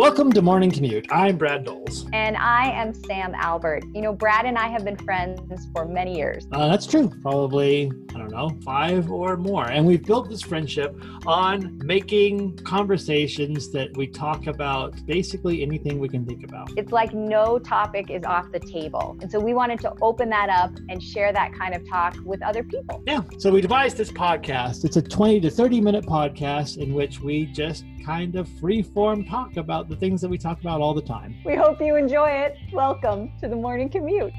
Welcome to Morning Commute. I'm Brad Doles. And I am Sam Albert. You know, Brad and I have been friends for many years. Uh, that's true. Probably, I don't know, five or more. And we've built this friendship on making conversations that we talk about basically anything we can think about. It's like no topic is off the table. And so we wanted to open that up and share that kind of talk with other people. Yeah. So we devised this podcast. It's a 20 to 30 minute podcast in which we just kind of free form talk about the things that we talk about all the time. We hope you enjoy it. Welcome to the morning commute.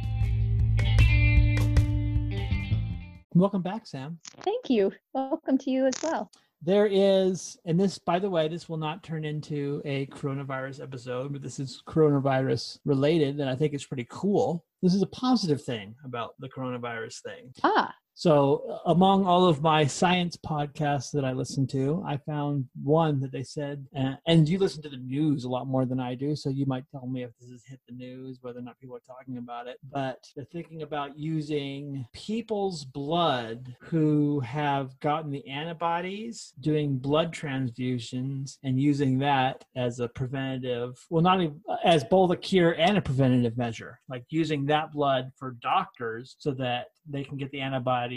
Welcome back, Sam. Thank you. Welcome to you as well. There is, and this, by the way, this will not turn into a coronavirus episode, but this is coronavirus related, and I think it's pretty cool. This is a positive thing about the coronavirus thing. Ah, So, among all of my science podcasts that I listen to, I found one that they said, uh, and you listen to the news a lot more than I do, so you might tell me if this has hit the news, whether or not people are talking about it. But they're thinking about using people's blood who have gotten the antibodies, doing blood transfusions, and using that as a preventative, well, not even as both a cure and a preventative measure, like using that blood for doctors so that they can get the antibodies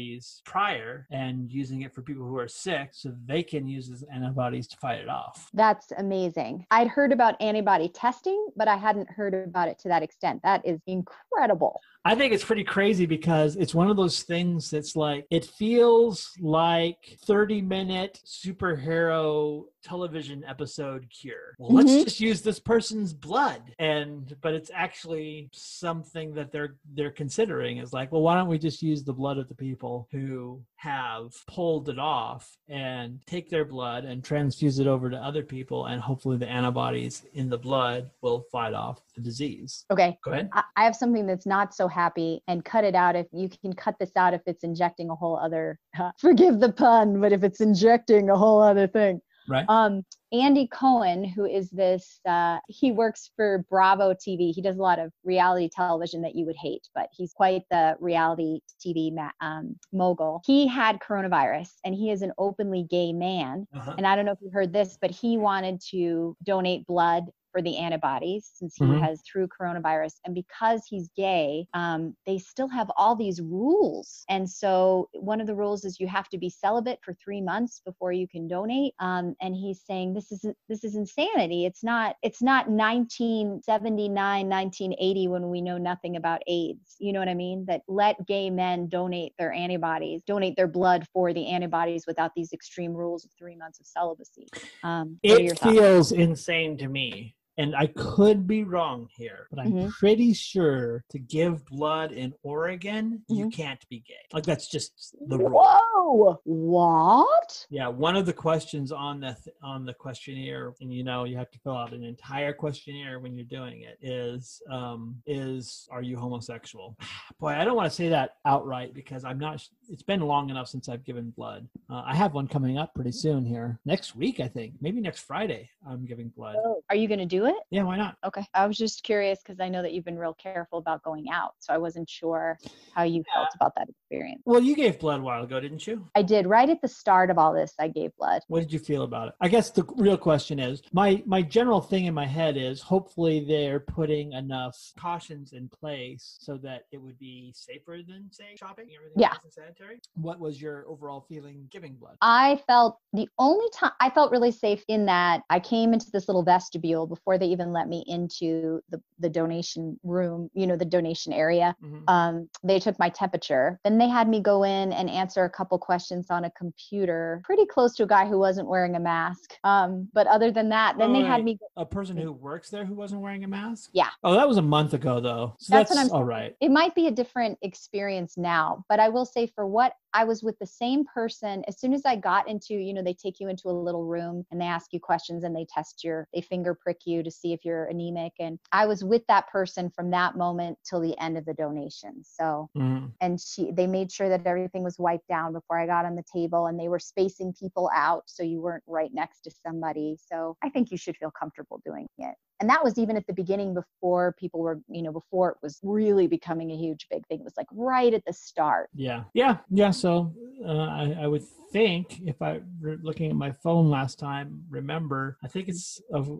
prior and using it for people who are sick so they can use those antibodies to fight it off. that's amazing. I'd heard about antibody testing, but I hadn't heard about it to that extent. That is incredible. I think it's pretty crazy because it's one of those things that's like, it feels like 30 minute superhero television episode cure. Well, let's Mhm. just use this person's blood. And, but it's actually something that they're, they're considering is like, well, why don't we just use the blood of the people who have pulled it off and take their blood and transfuse it over to other people. And hopefully the antibodies in the blood will fight off the disease. Okay. Go ahead. I have something that's not so happy and cut it out if you can cut this out if it's injecting a whole other forgive the pun but if it's injecting a whole other thing Right. um andy cohen who is this uh, he works for bravo tv he does a lot of reality television that you would hate but he's quite the reality tv ma- um, mogul he had coronavirus and he is an openly gay man Uh-huh. and I don't know if you heard this, but he wanted to donate blood for the antibodies since he Mhm. has through coronavirus. And because he's gay, um, they still have all these rules. And so one of the rules is you have to be celibate for three months before you can donate. Um, and he's saying this is this is insanity. It's not it's not 1979, 1980 when we know nothing about AIDS. You know what I mean? That let gay men donate their antibodies, donate their blood for the antibodies without these extreme rules of three months of celibacy. Um, what are your it feels insane to me and i could be wrong here but i'm Mhm. pretty sure to give blood in oregon you Mhm. can't be gay like that's just the rule Whoa! What? yeah one of the questions on the th- on the questionnaire and you know you have to fill out an entire questionnaire when you're doing it is um is are you homosexual boy i don't want to say that outright because i'm not it's been long enough since i've given blood uh, i have one coming up pretty soon here next week i think maybe next friday i'm giving blood Are you going to do it? yeah why not Okay. I was just curious because I know that you've been real careful about going out. So I wasn't sure how you felt about that experience. well you gave blood a while ago didn't you I did right at the start of all this, I gave blood. what did you feel about it i guess the real question is my my general thing in my head is hopefully they're putting enough cautions in place so that it would be safer than say shopping and everything Yeah. sanitary what was your overall feeling giving blood I felt the only time I felt really safe in that I came into this little vestibule before they even let me into the, the donation room, you know, the donation area. Mhm. um, they took my temperature. Then they had me go in and answer a couple questions on a computer, pretty close to a guy who wasn't wearing a mask. Um, but other than that, then Oh, they right. had me. a person who works there who wasn't wearing a mask Yeah. oh that was a month ago though so That's that's, all right It might be a different experience now, but I will say for what I was with the same person as soon as I got into, you know, they take you into a little room and they ask you questions and they test your, they finger prick you to see if you're anemic. And I was with that person from that moment till the end of the donation. So Mhm. and she they made sure that everything was wiped down before I got on the table and they were spacing people out so you weren't right next to somebody. So I think you should feel comfortable doing it. And that was even at the beginning before people were, you know, before it was really becoming a huge big thing. It was like right at the start. Yeah, yeah, yeah. So uh, I, I would think if I were looking at my phone last time, remember, I think it's of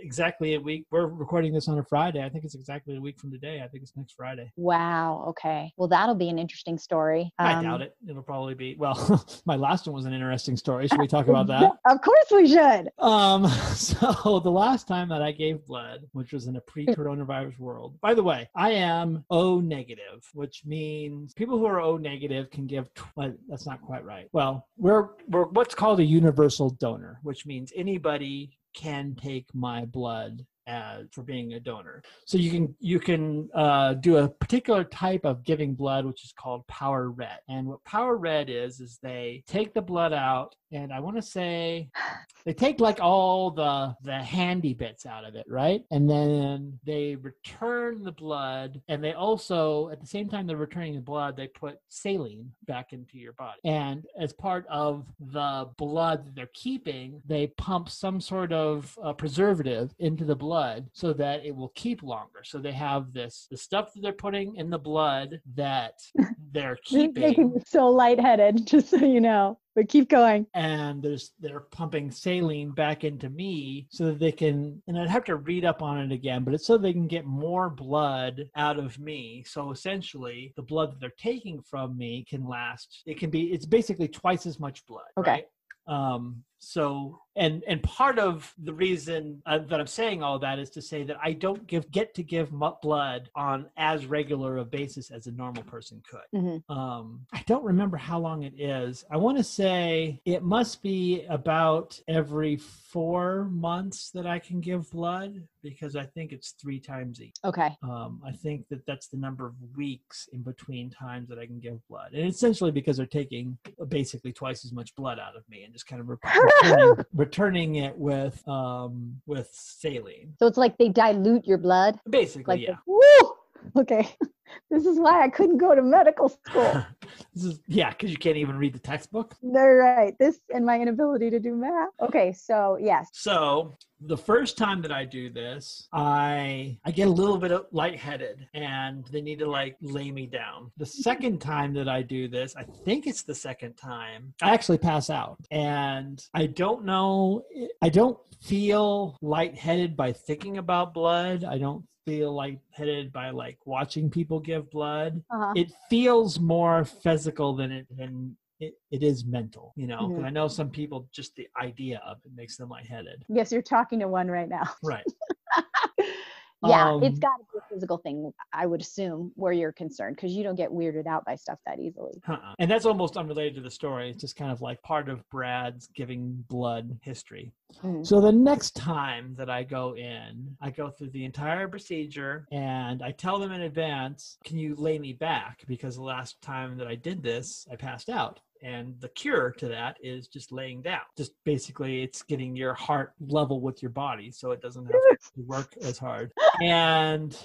exactly a week. We're recording this on a Friday. I think it's exactly a week from today. I think it's next Friday. Wow. Okay. Well, that'll be an interesting story. I Um, doubt it. It'll probably be well. my last one was an interesting story. Should we talk about that? Of course we should. Um, so the last time that I gave blood, which was in a pre-coronavirus world. By the way, I am O negative, which means people who are O negative can give. Tw- that's not quite right. Well, we're we're what's called a universal donor, which means anybody can take my blood as for being a donor. So you can you can uh, do a particular type of giving blood, which is called power red. And what power red is is they take the blood out, and I want to say they take like all the the handy bits out of it, right? And then they return the blood, and they also at the same time they're returning the blood, they put saline back into your body. And as part of the blood that they're keeping, they pump some sort of uh, preservative into the blood so that it will keep longer. So they have this the stuff that they're putting in the blood that they're This is making keeping me so lightheaded, just so you know. But keep going. and there's they're pumping saline back into me so that they can and I'd have to read up on it again, but it's so they can get more blood out of me. So essentially the blood that they're taking from me can last it can be it's basically twice as much blood. Okay. Right? Um so and and part of the reason uh, that I'm saying all that is to say that I don't give get to give blood on as regular a basis as a normal person could Mhm. um i don't remember how long it is i want to say it must be about every four months that i can give blood because i think it's three times each Okay. um, I think that that's the number of weeks in between times that I can give blood, and essentially because they're taking basically twice as much blood out of me and just kind of re- returning, it with um, with saline. So it's like they dilute your blood. Basically, Like, yeah. woo! Okay. this is why I couldn't go to medical school. this is yeah, because you can't even read the textbook. They're right. This and my inability to do math. Okay. So, yes. So the first time that I do this, I I get a little bit lightheaded and they need to like lay me down. The second time that I do this, I think it's the second time, I actually pass out. And I don't know I don't feel lightheaded by thinking about blood. I don't feel lightheaded by like watching people give blood. Uh-huh. It feels more physical than it than it, it is mental, you know. Mhm. I know some people just the idea of it makes them lightheaded. Yes, you're talking to one right now. Right. Yeah, it's got to be a physical thing, I would assume, where you're concerned because you don't get weirded out by stuff that easily. Uh-uh. And that's almost unrelated to the story. It's just kind of like part of Brad's giving blood history. Mhm. So the next time that I go in, I go through the entire procedure and I tell them in advance, can you lay me back? Because the last time that I did this, I passed out. And the cure to that is just laying down. Just basically, it's getting your heart level with your body so it doesn't have to work as hard. And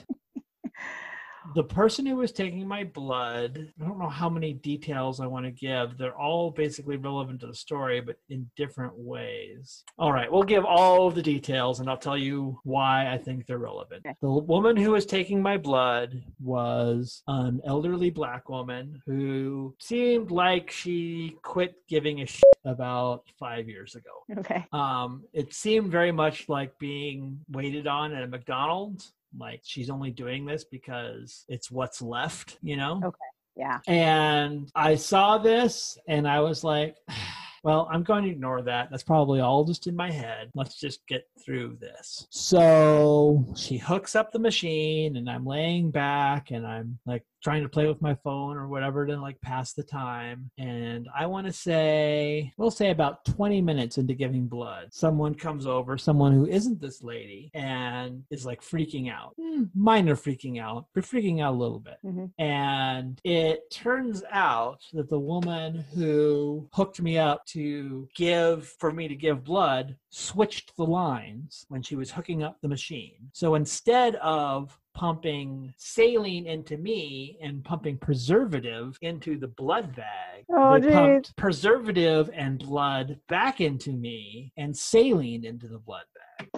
the person who was taking my blood, I don't know how many details I want to give. They're all basically relevant to the story, but in different ways. All right, we'll give all the details and I'll tell you why I think they're relevant. The woman who was taking my blood was an elderly black woman who seemed like she quit giving a shit about five years ago. Okay. Um, it seemed very much like being waited on at a McDonald's. Like she's only doing this because it's what's left, you know? Okay. Yeah. And I saw this and I was like, well, I'm going to ignore that. That's probably all just in my head. Let's just get through this. So she hooks up the machine and I'm laying back and I'm like trying to play with my phone or whatever to like pass the time. And I want to say, we'll say about 20 minutes into giving blood, someone comes over, someone who isn't this lady, and is like freaking out. Hmm, Minor freaking out, but freaking out a little bit. Mhm. And it turns out that the woman who hooked me up to give, for me to give blood, switched the lines when she was hooking up the machine. So instead of pumping saline into me and pumping preservative into the blood bag, Oh, they geez. pumped preservative and blood back into me and saline into the blood bag.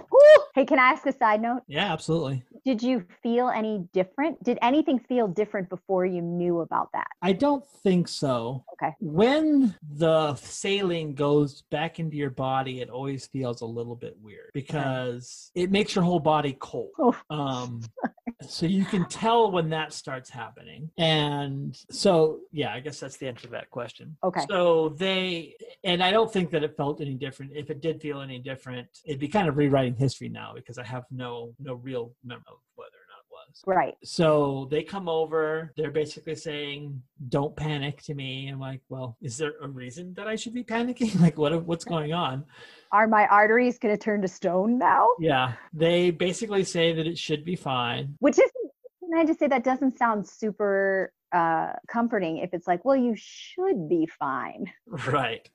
Hey, can I ask a side note? Yeah, absolutely. Did you feel any different? Did anything feel different before you knew about that? I don't think so. Okay. When the saline goes back into your body, it always feels a little bit weird because it makes your whole body cold. Oh. Um, so you can tell when that starts happening. And so, yeah, I guess that's the answer to that question. Okay. So they, and I don't think that it felt any different. If it did feel any different, it'd be kind of rewriting history now because I have no no real memory of whether or not it was. Right. So they come over. They're basically saying, "Don't panic." To me, I'm like, "Well, is there a reason that I should be panicking? like, what what's going on?" Are my arteries going to turn to stone now? Yeah, they basically say that it should be fine. Which isn't, can I just say that doesn't sound super uh, comforting if it's like, well, you should be fine. Right.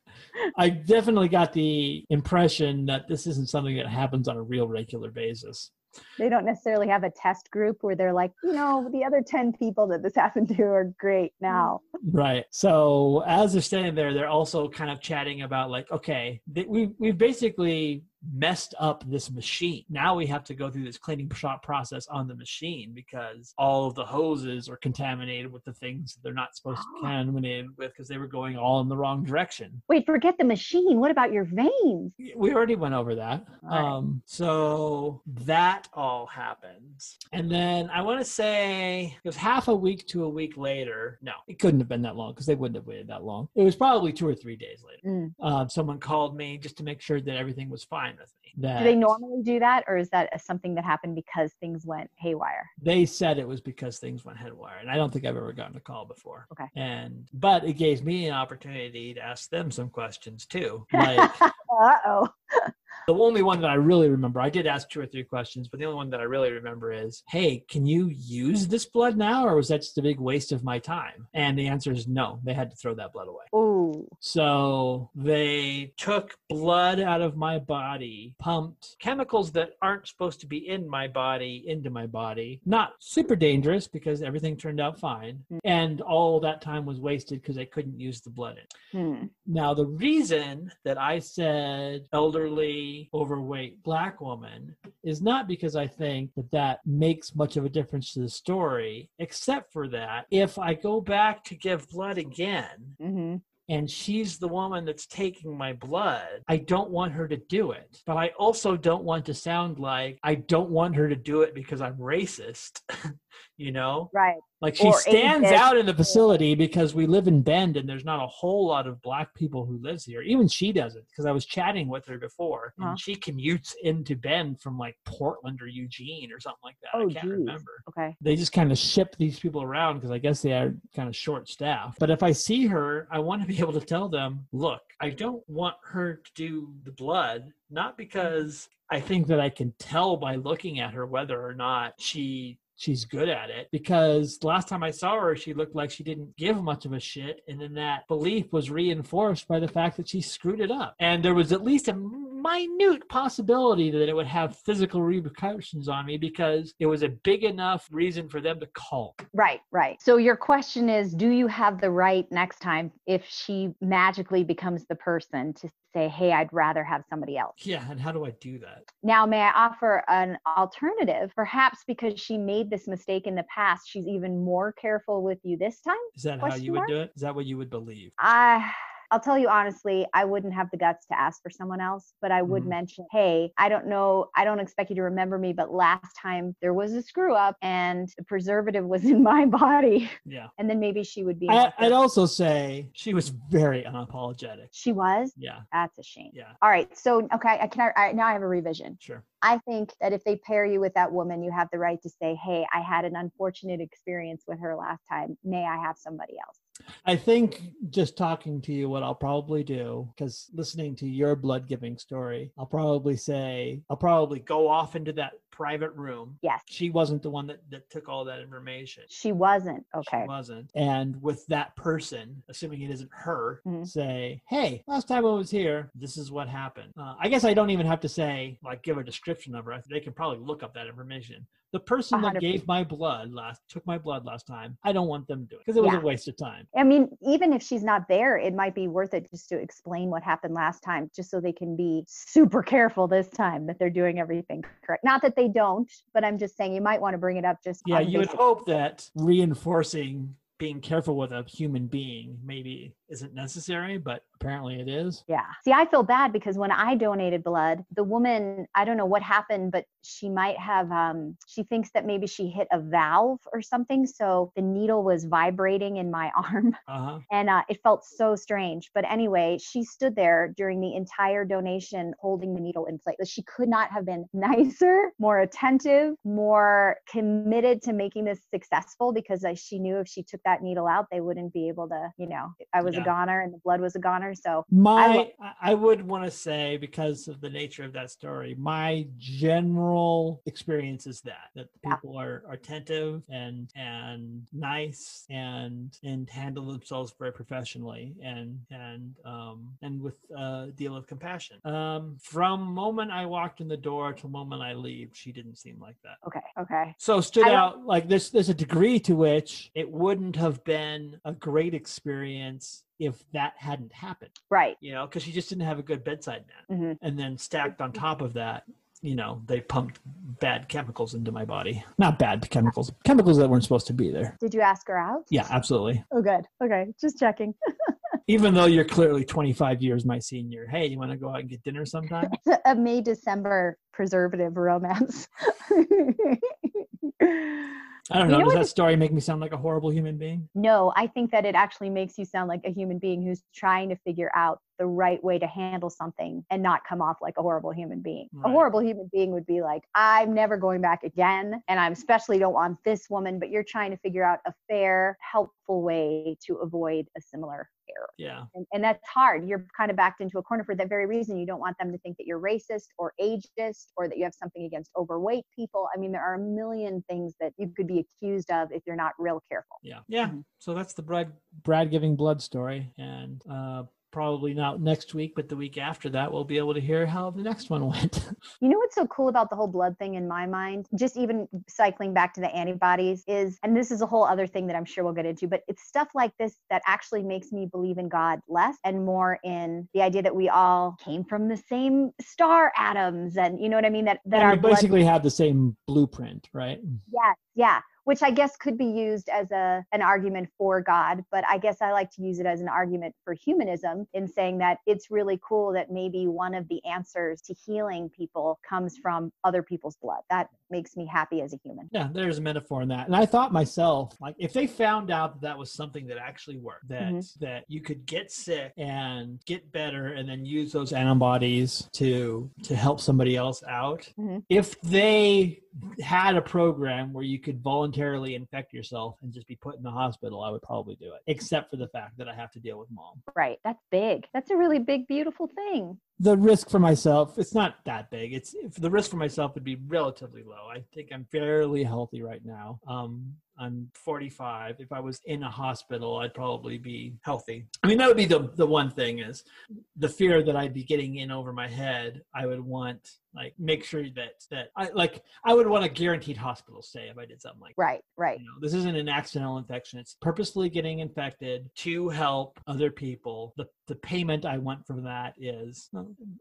I definitely got the impression that this isn't something that happens on a real regular basis. They don't necessarily have a test group where they're like, you know, the other 10 people that this happened to are great now. Right. So as they're standing there, they're also kind of chatting about like, okay, th- we we've basically messed up this machine. Now we have to go through this cleaning shop process on the machine because all of the hoses are contaminated with the things that they're not supposed to be contaminated with because they were going all in the wrong direction. Wait, forget the machine. What about your veins? We already went over that. Right. Um, so that all happens. And then I want to say it was half a week to a week later. No, it couldn't have been that long because they wouldn't have waited that long. It was probably two or three days later. Mm. Um, someone called me just to make sure that everything was fine with me. That Do they normally do that, or is that something that happened because things went haywire? they said it was because things went haywire, and i don't think i've ever gotten a call before Okay. and but it gave me an opportunity to ask them some questions too like uh oh. the only one that i really remember i did ask two or three questions but the only one that i really remember is hey can you use this blood now or was that just a big waste of my time and the answer is no they had to throw that blood away Ooh. So they took blood out of my body, pumped chemicals that aren't supposed to be in my body into my body. Not super dangerous because everything turned out fine. Mm. And all that time was wasted because I couldn't use the blood in. Hmm. Now, the reason that I said elderly, overweight black woman is not because I think that that makes much of a difference to the story, except for that if I go back to give blood again, hmm and she's the woman that's taking my blood, I don't want her to do it. But I also don't want to sound like I don't want her to do it because I'm racist. you know? Right. Like she Or stands out in the facility because we live in Bend and there's not a whole lot of black people who lives here. Even she doesn't because I was chatting with her before Huh. and uh-huh. she commutes into Bend from like Portland or Eugene or something like that. Oh, I can't geez. remember Okay. they just kind of ship these people around because I guess they are kind of short staffed. But if I see her, I want to be able to tell them, look, I don't want her to do the blood, not because I think that I can tell by looking at her whether or not she she's good at it because last time I saw her she looked like she didn't give much of a shit and then that belief was reinforced by the fact that she screwed it up and there was at least a minute possibility that it would have physical repercussions on me because it was a big enough reason for them to call. Right, right. So your question is do you have the right next time if she magically becomes the person to say, hey, I'd rather have somebody else? Yeah, and how do I do that? Now, may I offer an alternative? Perhaps because she made this mistake in the past, she's even more careful with you this time? Is that how you would do it? Is that what you would believe? I I'll tell you honestly, I wouldn't have the guts to ask for someone else, but I would Mhm. mention, hey, I don't know, I don't expect you to remember me, but last time there was a screw up and the preservative was in my body. Yeah. And then maybe she would be. I, I'd also say she was very unapologetic. she was? Yeah, That's a shame. yeah, All right. So, okay, I can, I, now I have a revision. sure. I think that if they pair you with that woman, you have the right to say, hey, I had an unfortunate experience with her last time. May I have somebody else? I think just talking to you, what I'll probably do, because listening to your blood giving story, I'll probably say, I'll probably go off into that private room. Yes. She wasn't the one that, that took all that information. She wasn't. Okay. She wasn't. And with that person, assuming it isn't her, Mhm. say, hey, last time I was here, this is what happened. Uh, I guess I don't even have to say, like, give a description of her. They can probably look up that information. The person that 100%. gave my blood last, took my blood last time, I don't want them to do it because it was Yeah. a waste of time. I mean, even if she's not there, it might be worth it just to explain what happened last time, just so they can be super careful this time that they're doing everything correct. Not that they they don't, but I'm just saying you might want to bring it up just. Yeah, you would hope that reinforcing being careful with a human being maybe isn't necessary, but apparently it is. Yeah. See, I feel bad because when I donated blood, the woman, I don't know what happened, but she might have, um, she thinks that maybe she hit a valve or something. So the needle was vibrating in my arm Uh huh. and uh, it felt so strange. But anyway, she stood there during the entire donation holding the needle in place. She could not have been nicer, more attentive, more committed to making this successful because she knew if she took that needle out, they wouldn't be able to, you know, I was Yeah. a goner and the blood was a goner. So My, lo- I, I would want to say because of the nature of that story, my general experience is that that the Yeah. people are, are attentive and and nice and and handle themselves very professionally and and um and with a deal of compassion. Um, from moment I walked in the door to moment I leave, she didn't seem like that. okay, okay. So stood out like there's there's a degree to which it wouldn't have been a great experience if that hadn't happened Right. you know, because she just didn't have a good bedside manner. hmm And then stacked on top of that, you know, they pumped bad chemicals into my body. Not bad chemicals, chemicals that weren't supposed to be there. Did you ask her out? Yeah, absolutely. Oh, good. Okay, just checking. Even though you're clearly 25 years my senior, hey, you want to go out and get dinner sometime? It's a May December preservative romance. I don't You know. know Does that story make me sound like a horrible human being? no, I think that it actually makes you sound like a human being who's trying to figure out the right way to handle something and not come off like a horrible human being. A horrible human being would be like, I'm never going back again. And I especially don't want this woman, but you're trying to figure out a fair, helpful way to avoid a similar error. Yeah. and, and that's hard you're kind of backed into a corner for that very reason you don't want them to think that you're racist or ageist or that you have something against overweight people i mean there are a million things that you could be accused of if you're not real careful Yeah. Yeah. Mhm. So that's the Brad Brad giving blood story. And uh probably not next week, but the week after that we'll be able to hear how the next one went. you know what's so cool about the whole blood thing in my mind just even cycling back to the antibodies is and this is a whole other thing that i'm sure we'll get into but it's stuff like this that actually makes me believe in god less and more in the idea that we all came from the same star atoms and you know what i mean that that And our we blood basically have the same blueprint, right? Yes, yeah, which I guess could be used as a an argument for God, but I guess I like to use it as an argument for humanism in saying that it's really cool that maybe one of the answers to healing people comes from other people's blood. That makes me happy as a human. Yeah, there's a metaphor in that. And I thought myself, like, if they found out that that was something that actually worked, that Mhm. that you could get sick and get better, and then use those antibodies to to help somebody else out. Mhm. If they had a program where you could voluntarily infect yourself and just be put in the hospital, I would probably do it. Except for the fact that I have to deal with mom. Right. That's big. That's a really big, beautiful thing. The risk for myself it's not that big it's if the risk for myself would be relatively low i think i'm fairly healthy right now um i'm 45 if i was in a hospital i'd probably be healthy i mean that would be the the one thing is the fear that i'd be getting in over my head i would want like make sure that that i like i would want a guaranteed hospital stay if i did something like that. Right. Right. You know, this isn't an accidental infection. It's purposely getting infected to help other people. The the payment I want from that is,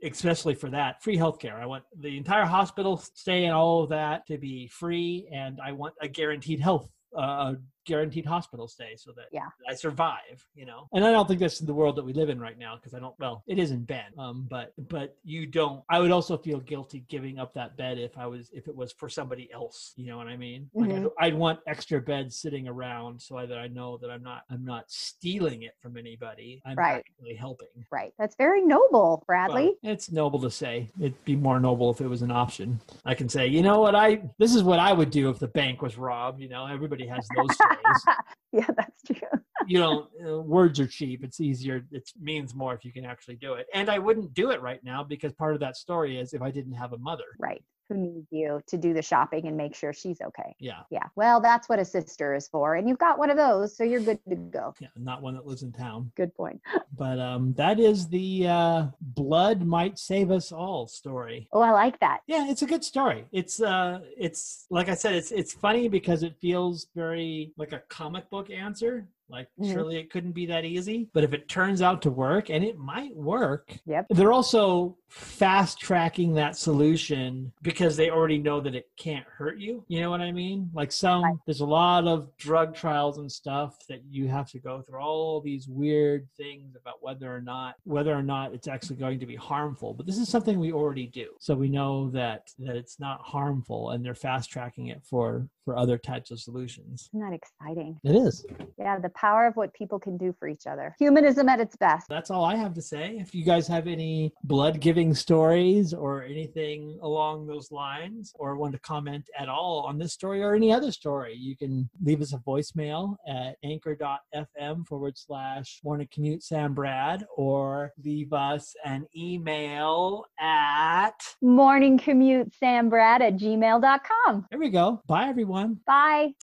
especially for that, free healthcare. I want the entire hospital stay and all of that to be free, and I want a guaranteed health, uh, guaranteed hospital stay, so that Yeah. I survive. You know, and I don't think that's the world that we live in right now because I don't. Well, it isn't Ben, um, but but you don't. I would also feel guilty giving up that bed if I was if it was for somebody else. You know what I mean? Like Mhm. I'd, I'd want extra beds sitting around so that I know that I'm not I'm not stealing it from anybody. I'm Right. actually helping. Right. That's very noble, Bradley. Well, it's noble to say. It'd be more noble if it was an option. I can say, you know what, I this is what I would do if the bank was robbed. You know, everybody has those stories. yeah, that's true. you don't uh, words are cheap it's easier it means more if you can actually do it and i wouldn't do it right now because part of that story is if i didn't have a mother Right. Who needs you to do the shopping and make sure she's okay? yeah Yeah. Well, that's what a sister is for. And you've got one of those, so you're good to go. yeah not one that lives in town Good point. but um that is the uh blood might save us all story Oh, I like that. yeah it's a good story it's uh it's like i said it's it's funny because it feels very like a comic book answer Like, Mhm. surely it couldn't be that easy. But if it turns out to work, and it might work, Yep. they're also fast tracking that solution because they already know that it can't hurt you. You know what I mean? Like, some, Right. there's a lot of drug trials and stuff that you have to go through all these weird things about whether or not, whether or not it's actually going to be harmful. But this is something we already do. So we know that, that it's not harmful and they're fast tracking it for, for other types of solutions. Isn't that exciting? It is. Yeah, the power of what people can do for each other. Humanism at its best. That's all I have to say. If you guys have any blood giving stories or anything along those lines, or want to comment at all on this story or any other story, you can leave us a voicemail at anchor.fm forward slash morning commute Sam Brad or leave us an email at. Morning commute Sam Brad at gmail.com. There we go. Bye, everyone. Bye.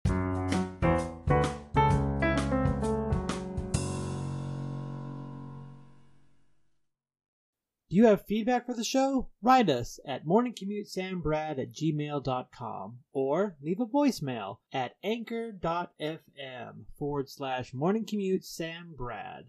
You have feedback for the show? Write us at morningcommutesambrad at gmail.com or leave a voicemail at anchor.fm forward slash morningcommutesambrad.